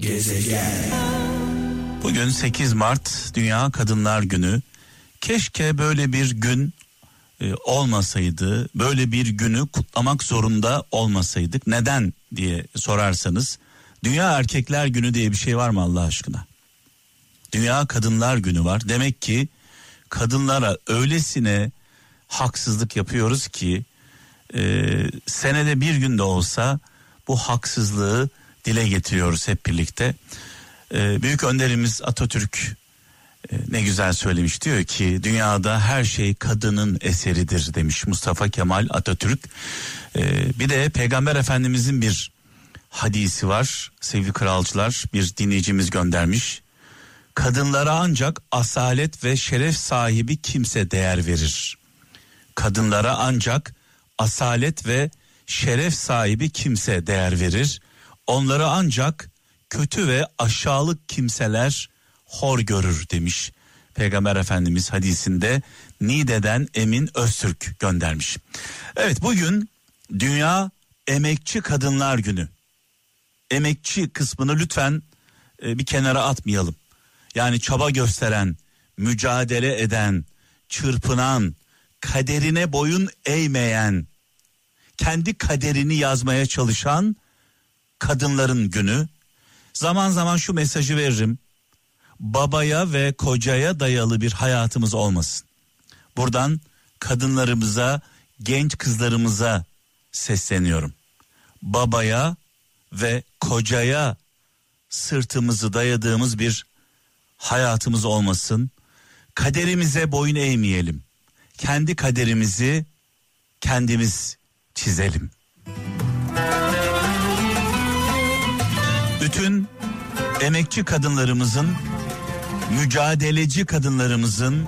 Gezegen. Bugün 8 Mart Dünya Kadınlar Günü. Keşke böyle bir gün e, olmasaydı, böyle bir günü kutlamak zorunda olmasaydık. Neden diye sorarsanız, Dünya Erkekler Günü diye bir şey var mı Allah aşkına? Dünya Kadınlar Günü var. Demek ki kadınlara öylesine haksızlık yapıyoruz ki e, senede bir günde olsa bu haksızlığı dile getiriyoruz hep birlikte. E, büyük önderimiz Atatürk e, ne güzel söylemiş diyor ki dünyada her şey kadının eseridir demiş Mustafa Kemal Atatürk. E, bir de Peygamber Efendimizin bir hadisi var sevgili kralcılar bir dinleyicimiz göndermiş. Kadınlara ancak asalet ve şeref sahibi kimse değer verir. Kadınlara ancak asalet ve şeref sahibi kimse değer verir. Onları ancak kötü ve aşağılık kimseler hor görür demiş. Peygamber Efendimiz hadisinde Nide'den Emin Öztürk göndermiş. Evet bugün Dünya Emekçi Kadınlar Günü. Emekçi kısmını lütfen e, bir kenara atmayalım. Yani çaba gösteren, mücadele eden, çırpınan, kaderine boyun eğmeyen, kendi kaderini yazmaya çalışan kadınların günü. Zaman zaman şu mesajı veririm. Babaya ve kocaya dayalı bir hayatımız olmasın. Buradan kadınlarımıza, genç kızlarımıza sesleniyorum. Babaya ve kocaya sırtımızı dayadığımız bir hayatımız olmasın. Kaderimize boyun eğmeyelim. Kendi kaderimizi kendimiz çizelim. Bütün emekçi kadınlarımızın, mücadeleci kadınlarımızın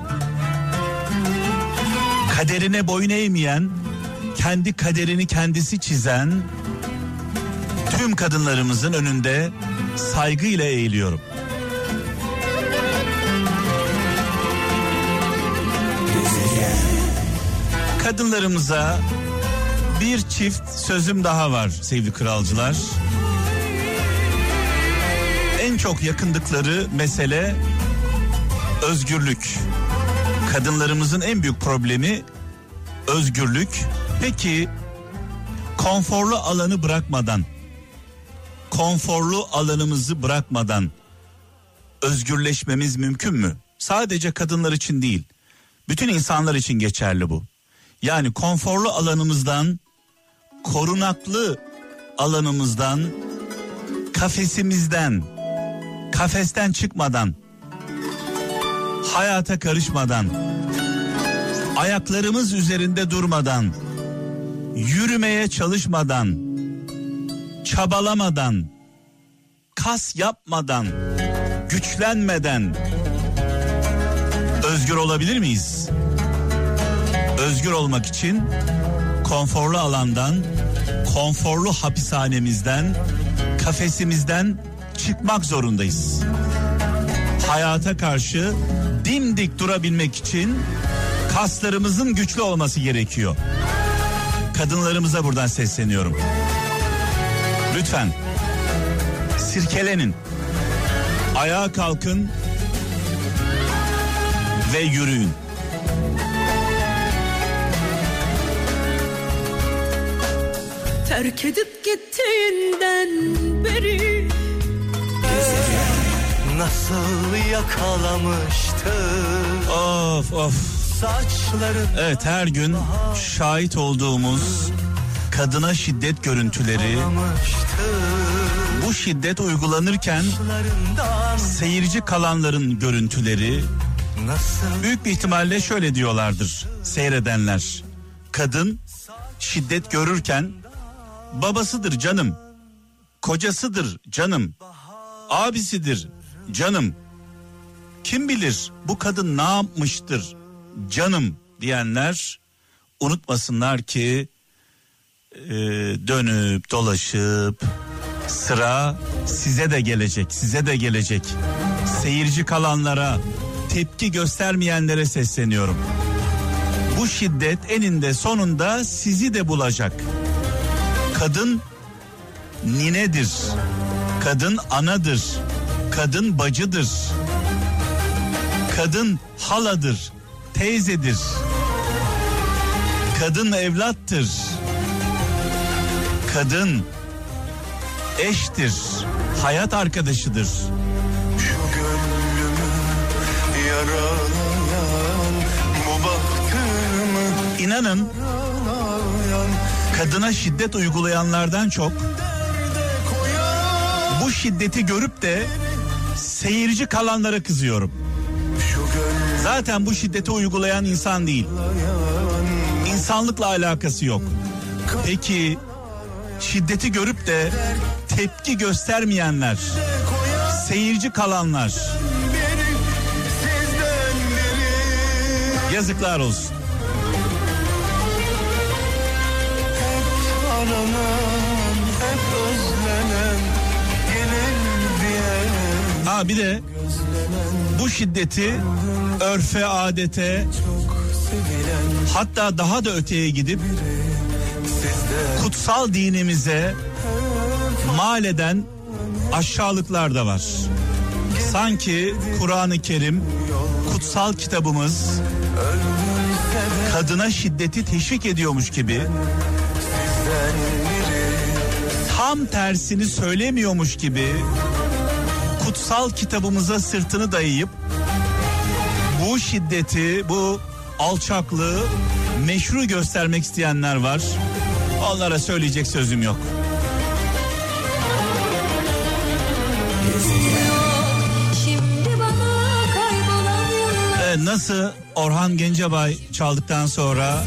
kaderine boyun eğmeyen, kendi kaderini kendisi çizen tüm kadınlarımızın önünde saygıyla eğiliyorum. Kadınlarımıza bir çift sözüm daha var sevgili kralcılar. En çok yakındıkları mesele özgürlük. Kadınlarımızın en büyük problemi özgürlük. Peki konforlu alanı bırakmadan konforlu alanımızı bırakmadan özgürleşmemiz mümkün mü? Sadece kadınlar için değil. Bütün insanlar için geçerli bu. Yani konforlu alanımızdan, korunaklı alanımızdan, kafesimizden, kafesten çıkmadan, hayata karışmadan, ayaklarımız üzerinde durmadan, yürümeye çalışmadan, çabalamadan, kas yapmadan, güçlenmeden özgür olabilir miyiz? Özgür olmak için konforlu alandan, konforlu hapishanemizden, kafesimizden çıkmak zorundayız. Hayata karşı dimdik durabilmek için kaslarımızın güçlü olması gerekiyor. Kadınlarımıza buradan sesleniyorum. Lütfen sirkelenin. Ayağa kalkın ve yürüyün. Terk edip gittiğinden Nasıl yakalamıştı Of of. saçların Evet her gün şahit olduğumuz kadına şiddet görüntüleri bu şiddet uygulanırken seyirci kalanların görüntüleri nasıl büyük bir ihtimalle şöyle diyorlardır seyredenler. Kadın şiddet görürken babasıdır canım, kocasıdır canım, abisidir canım. Kim bilir bu kadın ne yapmıştır canım diyenler unutmasınlar ki e, dönüp dolaşıp sıra size de gelecek, size de gelecek. Seyirci kalanlara, tepki göstermeyenlere sesleniyorum. Bu şiddet eninde sonunda sizi de bulacak. Kadın ninedir. Kadın anadır. Kadın bacıdır. Kadın haladır, teyzedir. Kadın evlattır. Kadın eştir, hayat arkadaşıdır. Şu gönlümü yaralayan Bu bahtımı İnanın kadına şiddet uygulayanlardan çok bu şiddeti görüp de seyirci kalanlara kızıyorum. Zaten bu şiddeti uygulayan insan değil. İnsanlıkla alakası yok. Peki şiddeti görüp de tepki göstermeyenler, seyirci kalanlar yazıklar olsun. Aranan Hep özlenen Ha bir de bu şiddeti örfe, adete hatta daha da öteye gidip kutsal dinimize mal eden aşağılıklar da var. Sanki Kur'an-ı Kerim kutsal kitabımız kadına şiddeti teşvik ediyormuş gibi tam tersini söylemiyormuş gibi kutsal kitabımıza sırtını dayayıp bu şiddeti, bu alçaklığı meşru göstermek isteyenler var. Onlara söyleyecek sözüm yok. Nasıl Orhan Gencebay çaldıktan sonra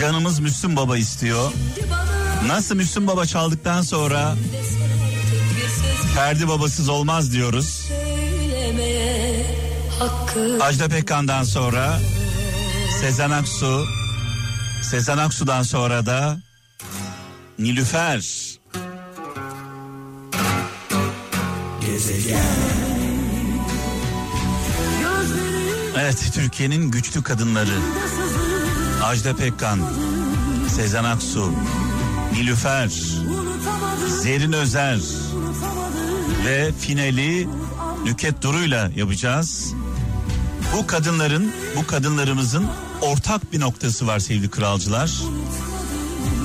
canımız Müslüm Baba istiyor. Nasıl Müslüm Baba çaldıktan sonra Ferdi babasız olmaz diyoruz. Ajda Pekkan'dan sonra Sezen Aksu, Sezen Aksu'dan sonra da Nilüfer. Evet Türkiye'nin güçlü kadınları Ajda Pekkan, Sezen Aksu, Nilüfer, Zerin Özer ve finali Nüket Duru'yla yapacağız. Bu kadınların, bu kadınlarımızın ortak bir noktası var sevgili kralcılar.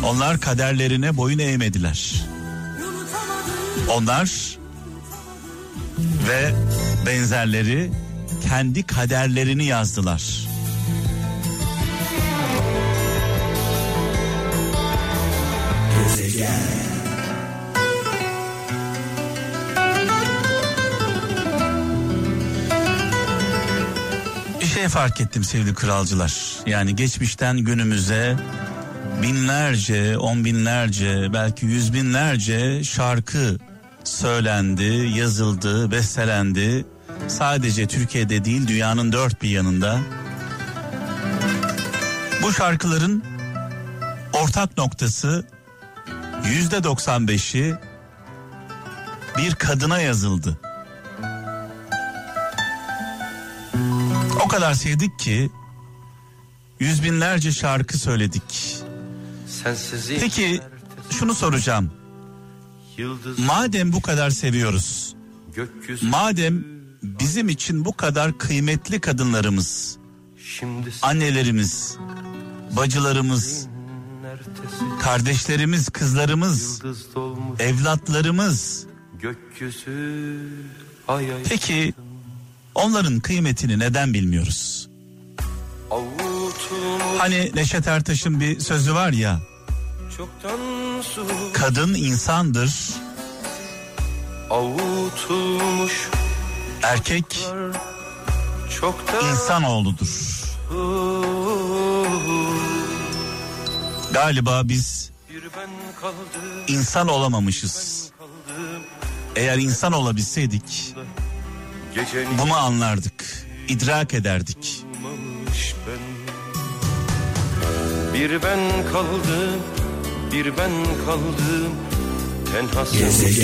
Onlar kaderlerine boyun eğmediler. Onlar ve benzerleri kendi kaderlerini yazdılar. Bir şey fark ettim sevgili kralcılar. Yani geçmişten günümüze binlerce, on binlerce, belki yüz binlerce şarkı söylendi, yazıldı, bestelendi. Sadece Türkiye'de değil dünyanın dört bir yanında. Bu şarkıların ortak noktası yüzde 95'i bir kadına yazıldı. O kadar sevdik ki yüz binlerce şarkı söyledik. Sensizlik Peki şunu soracağım. Yıldız Madem bu kadar seviyoruz, gökyüzü madem bizim için bu kadar kıymetli kadınlarımız, Şimdi annelerimiz, bacılarımız, kardeşlerimiz, kızlarımız, dolmuş evlatlarımız. gökyüzü ay ay Peki onların kıymetini neden bilmiyoruz? Hani Neşet Ertaş'ın bir sözü var ya, kadın insandır, Avutulmuş erkek insanoğludur. Galiba biz insan olamamışız. Eğer insan olabilseydik bunu anlardık, idrak ederdik. Ben. Bir ben kaldım Bir ben kaldım. Tenhasız